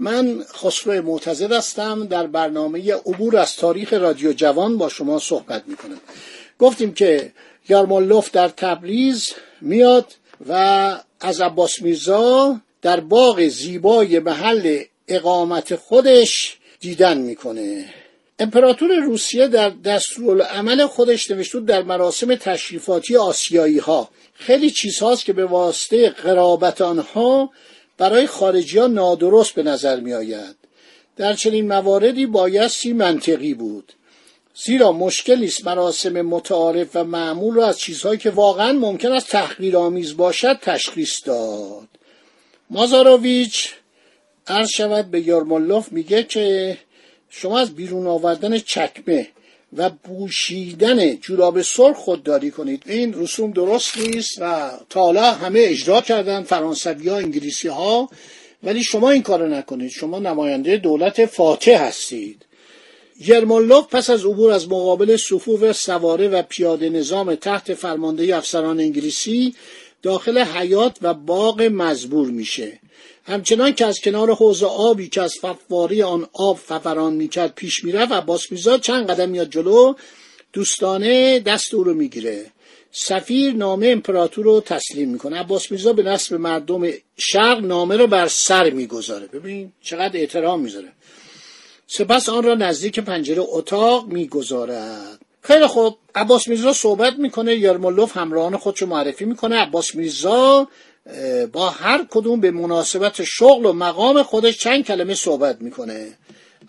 من خسرو معتزد هستم در برنامه عبور از تاریخ رادیو جوان با شما صحبت می‌کنم. گفتیم که یارمالوف در تبریز میاد و از عباس میرزا در باغ زیبای محل اقامت خودش دیدن می‌کنه. امپراتور روسیه در دستورالعمل خودش نوشته در مراسم تشریفاتی آسیایی ها خیلی چیزهاست که به واسطه قرابت آنها برای خارجی ها نادرست به نظر می آید. در چنین مواردی بایستی منطقی بود زیرا مشکلی است مراسم متعارف و معمول را از چیزهایی که واقعا ممکن است تحقیرآمیز باشد تشخیص داد مازاروویچ عرض شود به یارمولوف میگه که شما از بیرون آوردن چکمه و بوشیدن جوراب سرخ خودداری کنید. این رسوم درست نیست و تا حالا همه اجرا کردن فرانسوی ها انگلیسی ها ولی شما این کارو نکنید. شما نماینده دولت فاتح هستید. یرمولوف پس از عبور از مقابل صفوف سواره و پیاده نظام تحت فرماندهی افسران انگلیسی داخل حیات و باغ مزبور میشه. همچنان که از کنار حوض آبی که از فواری آن آب فوران می‌کرد پیش می‌رفت عباس میرزا چند قدم میاد جلو دوستانه دست او رو می‌گیره. سفیر نامه امپراتور رو تسلیم می‌کنه. عباس میرزا به نصب مردم شرق نامه رو بر سر می‌گذاره. ببین چقدر احترام می‌ذاره. سپس آن را نزدیک پنجره اتاق می‌گذارد. خیلی خوب. عباس میرزا صحبت می‌کنه یارمولوف همراهان خودشو معرفی می‌کنه. عباس میرزا با هر کدوم به مناسبت شغل و مقام خودش چند کلمه صحبت می‌کنه.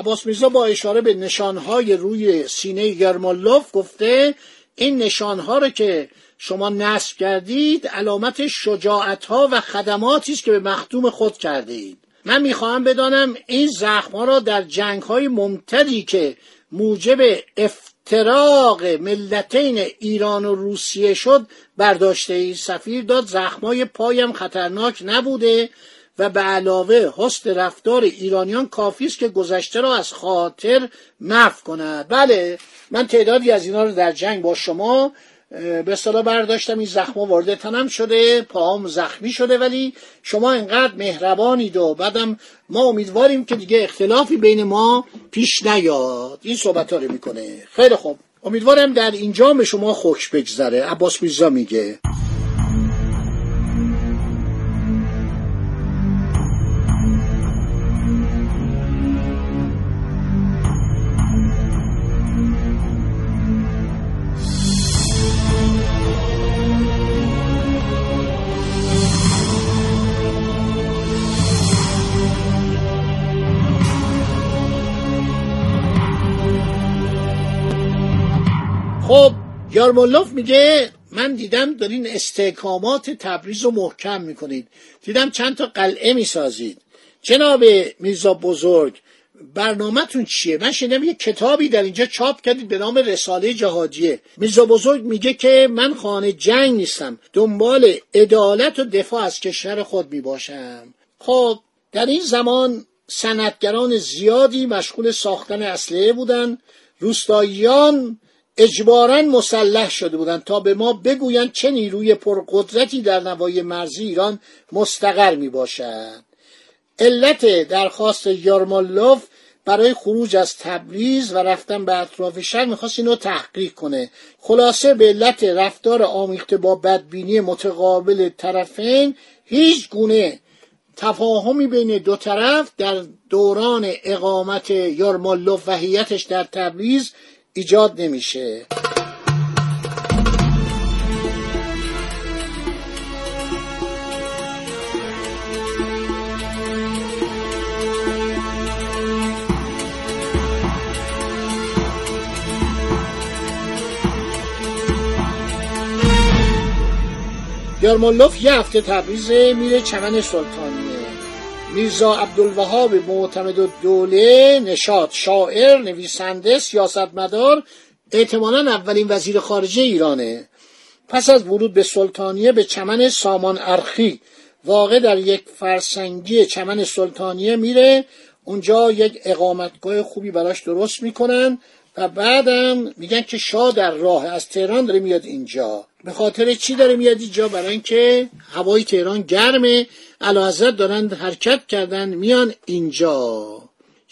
عباس میرزا با اشاره به نشانهای روی سینه یرمالوف گفته این نشانها رو که شما نصب کردید علامت شجاعت ها و خدماتی است که به مخدوم خود کردید. من می‌خواهم بدانم این زخم ها را در جنگ های ممتدی که موجب افتراق ملتین ایران و روسیه شد برداشته ای سفیر داد زخمای پایم خطرناک نبوده و به علاوه حسن رفتار ایرانیان کافی است که گذشته را از خاطر محو کند. بله من تعدادی از اینا رو در جنگ با شما به اصطلاح برداشتم این زخم وارد تنم شده پاهم زخمی شده ولی شما اینقدر مهربانید و بعدم ما امیدواریم که دیگه اختلافی بین ما پیش نیاد. این صحبت رو می‌کنه. خیلی خوب. امیدوارم در اینجا به شما خوش بگذره. عباس میرزا میگه. یارمولوف میگه من دیدم دارین استحکامات تبریز رو محکم می‌کنید. دیدم چند تا قلعه می‌سازید. جناب میرزا بزرگ برنامهتون چیه؟ من شنیدم یه کتابی در اینجا چاپ کردید به نام رساله جهادیه. میرزا بزرگ میگه که من خانه جنگ نیستم. دنبال عدالت و دفاع از کشور خود می‌باشم. خب در این زمان صنعتگران زیادی مشغول ساختن اسلحه بودن. روستاییان اجبارا مسلح شده بودند تا به ما بگویند چه نیروی پرقدرتی در نوای مرزی ایران مستقر می باشد علت درخواست یارمالوف برای خروج از تبریز و رفتن به اطراف شهر می‌خواست اینو تحقیق کنه. خلاصه به علت رفتار آمیخته با بدبینی متقابل طرفین هیچ گونه تفاهمی بین دو طرف در دوران اقامت یارمالوف و هیئتش در تبریز ایجاد نمیشه. یارمولوف یه هفته تبریز میره چمن سلطانیه میرزا عبدالوهاب معتمد دوله نشاد شاعر نویسنده سیاستمدار احتمالا اولین وزیر خارجه ایرانه. پس از ورود به سلطانیه به چمن سامان ارخی واقع در یک فرسنگی چمن سلطانیه میره. اونجا یک اقامتگاه خوبی براش درست می‌کنن و بعدم میگن که شاه در راه از تهران داره میاد اینجا. به خاطر چی داره میاد اینجا؟ برای اینکه هوای تهران گرمه حضرت دارن حرکت کردن میان اینجا.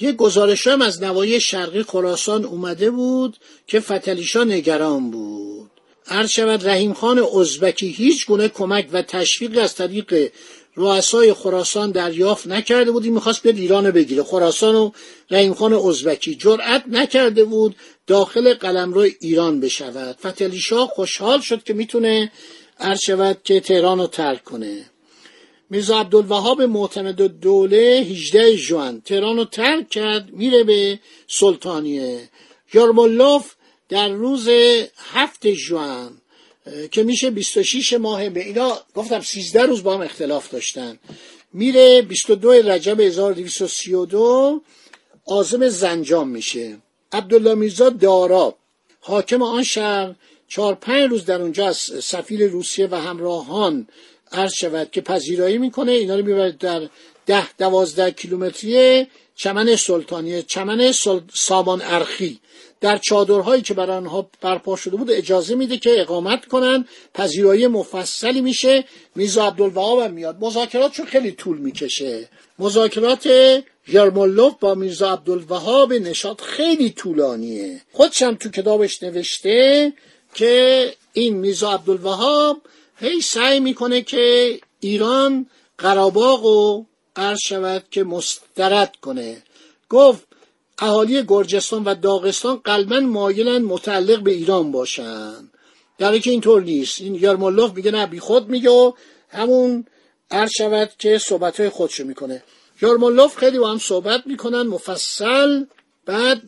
یه گزارش هم از نوای شرقی خراسان اومده بود که فتلیشا نگران بود. عرض شود رحیم خان ازبکی هیچ گونه کمک و تشویق از طریق رؤسای خراسان دریافت نکرده بود این می‌خواست بیاد ایران بگیره. خراسان و رحیم خان ازبکی جرأت نکرده بود داخل قلمرو ایران بشود. فتلی شاه خوشحال شد که می‌تونه عرض شود که تهران رو ترک کنه. میرزا عبدالوهاب معتمد دوله 18 جوان. تهران رو ترک کرد میره به سلطانیه. یارمولوف در روز هفت جوان که میشه 26 ماه به اینا گفتم 13 روز با هم اختلاف داشتن. میره 22 رجب 1232 آزم زنجان میشه. عبدالله میرزا دارا حاکم آن شهر چهار پنج روز در اونجا از سفیر روسیه و همراهان عرض شود که پذیرایی می‌کنه. اینا رو می‌برد در ده دوازده کیلومتری چمن سلطانیه چمن سل... سامان ارخی. در چادرهایی که برای آنها برپا شده بود اجازه میده که اقامت کنن پذیرایی مفصلی میشه. میرزا عبدالوهاب هم میاد. مذاکرات چون خیلی طول می‌کشه. مذاکرات یرمولوف با میرزا عبدالوهاب نشاد خیلی طولانیه. خودشم تو کتابش نوشته که این میرزا عبدالوهاب هی سعی می‌کنه که ایران قراباغ و عرض شود که مسترد کنه. گفت اهالی گرجستان و داغستان قلبا مایلن متعلق به ایران باشن. در که اینطور نیست. این یارمولوف میگه نه بی خود میگه و همون عرض شود که صحبت های خودشو می‌کنه. یارمولوف خیلی با هم صحبت می‌کنن مفصل. بعد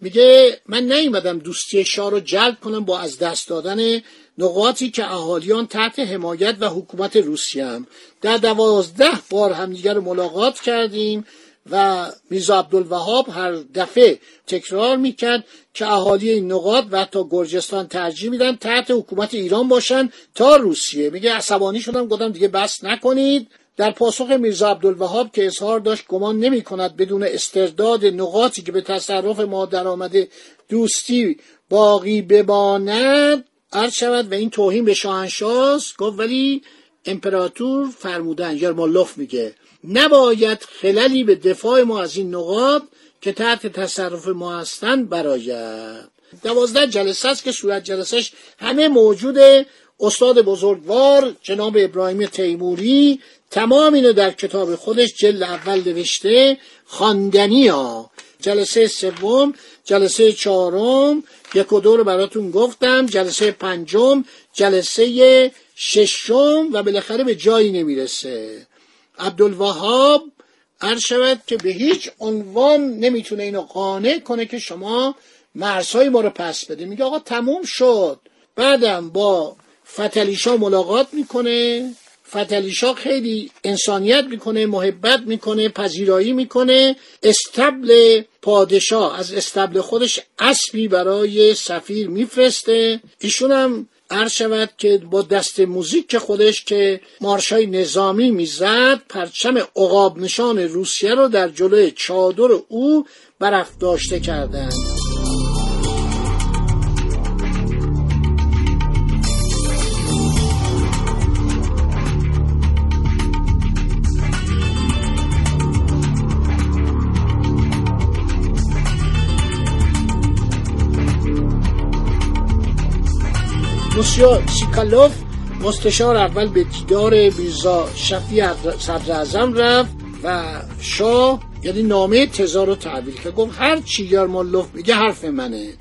میگه من نیومدم دوستی شاه رو جلب کنم با از دست دادن نقاطی که اهالیان تحت حمایت و حکومت روسیه هم. در دوازده بار همدیگر رو ملاقات کردیم. و میرزا عبدالوهاب هر دفعه تکرار می‌کرد که اهالی این نقاط و تا گرجستان ترجیح میدن تحت حکومت ایران باشن تا روسیه. میگه عصبانی شدم گفتم دیگه بس نکنید. در پاسخ میرزا عبدالوهاب که اظهار داشت گمان نمی کند بدون استرداد نقاطی که به تصرف ما در آمده دوستی باقی بماند عرض شود و این توهین به شاهنشاه گفت ولی امپراتور فرمودن. یرمالوف میگه. نباید خللی به دفاع ما از این نقاط که تحت تصرف ما هستند براید. دوازده جلسه است که صورت جلسهش همه موجوده استاد بزرگوار جناب ابراهیم تیموری تمام اینو در کتاب خودش جلد اول نوشته خواندنی ها جلسه سوم جلسه چهارم یک و دو رو براتون گفتم جلسه پنجم جلسه ششم و بالاخره به جایی نمی‌رسه. عبدالوهاب عرض شود که به هیچ عنوان نمی‌تونه اینو قانع کنه که شما مرزهای ما رو پس بده. میگه آقا تموم شد. بعدم با فتلیشا ملاقات می‌کنه. فتلیشا خیلی انسانیت می‌کنه محبت می‌کنه پذیرایی می‌کنه. استبل پادشاه از استبل خودش اسبی برای سفیر میفرسته. ایشون هم عرض شود که با دست موزیک خودش که مارشای نظامی می‌زد پرچم عقاب نشان روسیه رو در جلوی چادر او برافراشته کردند. موسیو سیکالوف مستشار اول به دیدار میرزا شفی صدر ازم رفت و شاه یعنی نامه تزار رو تحویل که گفت هر چی یارمالوف میگه حرف منه.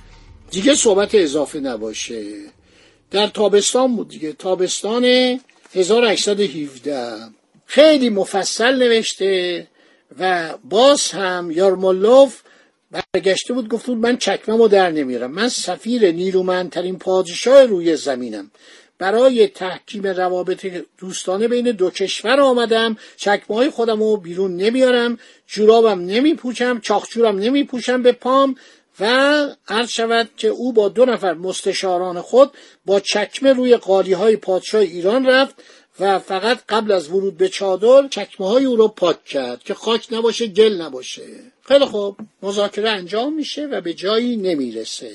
دیگه صحبت اضافه نباشه. در تابستان بود دیگه. تابستان 1817 خیلی مفصل نوشته و باز هم یارمالوف برگشته بود گفت بود من چکممو در نمیرم. من سفیر نیرومندترین پادشاه روی زمینم. برای تحکیم روابط دوستانه بین دو کشور آمدم. چکمه های خودم رو بیرون نمیارم جورابم نمیپوشم. چاخچورم نمیپوشم به پام و عرض شود که او با دو نفر مستشاران خود با چکمه روی قالی های پادشاه ایران رفت. و فقط قبل از ورود به چادر چکمه های او رو پاک کرد که خاک نباشه گل نباشه. خیلی خوب. مذاکره انجام میشه و به جایی نمی‌رسه.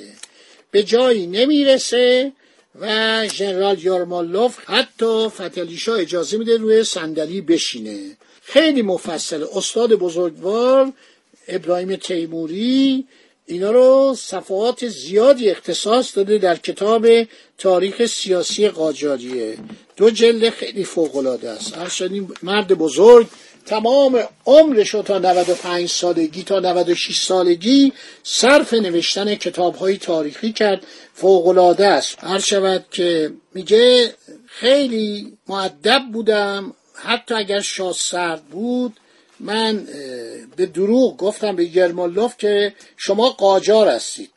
به جایی نمی‌رسه و ژنرال یارمالوف حتی فتلیشا اجازه میده روی صندلی بشینه. خیلی مفصل. استاد بزرگوار ابراهیم تیموری اینا رو صفحات زیادی اختصاص داده در کتاب تاریخ سیاسی قاجاریه. دو جلد خیلی فوقالعاده است. هر مرد بزرگ تمام عمرش تا 95 سالگی تا 96 سالگی صرف نوشتن کتاب های تاریخی کرد. فوقالعاده است. هر شود که میگه خیلی معدب بودم. حتی اگر شاه سرد بود من به دروغ گفتم به گرمالوف که شما قاجار هستید.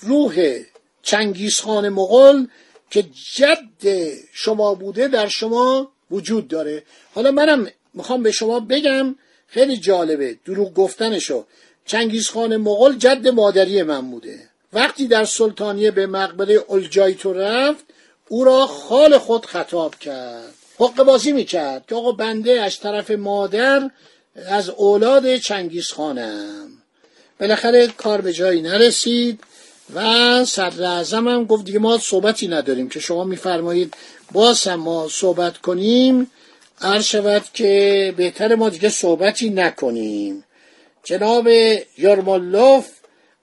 روح چنگیزخان مغل که جد شما بوده در شما وجود داره. حالا منم می‌خوام به شما بگم خیلی جالبه دروغ گفتنشو. چنگیزخان مغل جد مادری من بوده. وقتی در سلطانیه به مقبره الجایتو رفت او را خال خود خطاب کرد. حق بازی می‌کرد که آقا بنده از طرف مادر از اولاد چنگیز خانم بالاخره کار به جایی نرسید و صدر اعظم هم گفت دیگه ما صحبتی نداریم که شما میفرمایید. باز هم ما صحبت کنیم. عرض شود که بهتر ما دیگه صحبتی نکنیم. جناب یارمالوف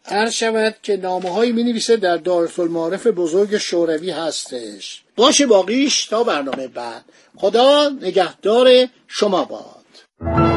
عرض شود که نامه هایی می نویسه در دارت المعارف بزرگ شوروی هستش. باشه باقیش تا برنامه بعد. خدا نگهدار شما باد.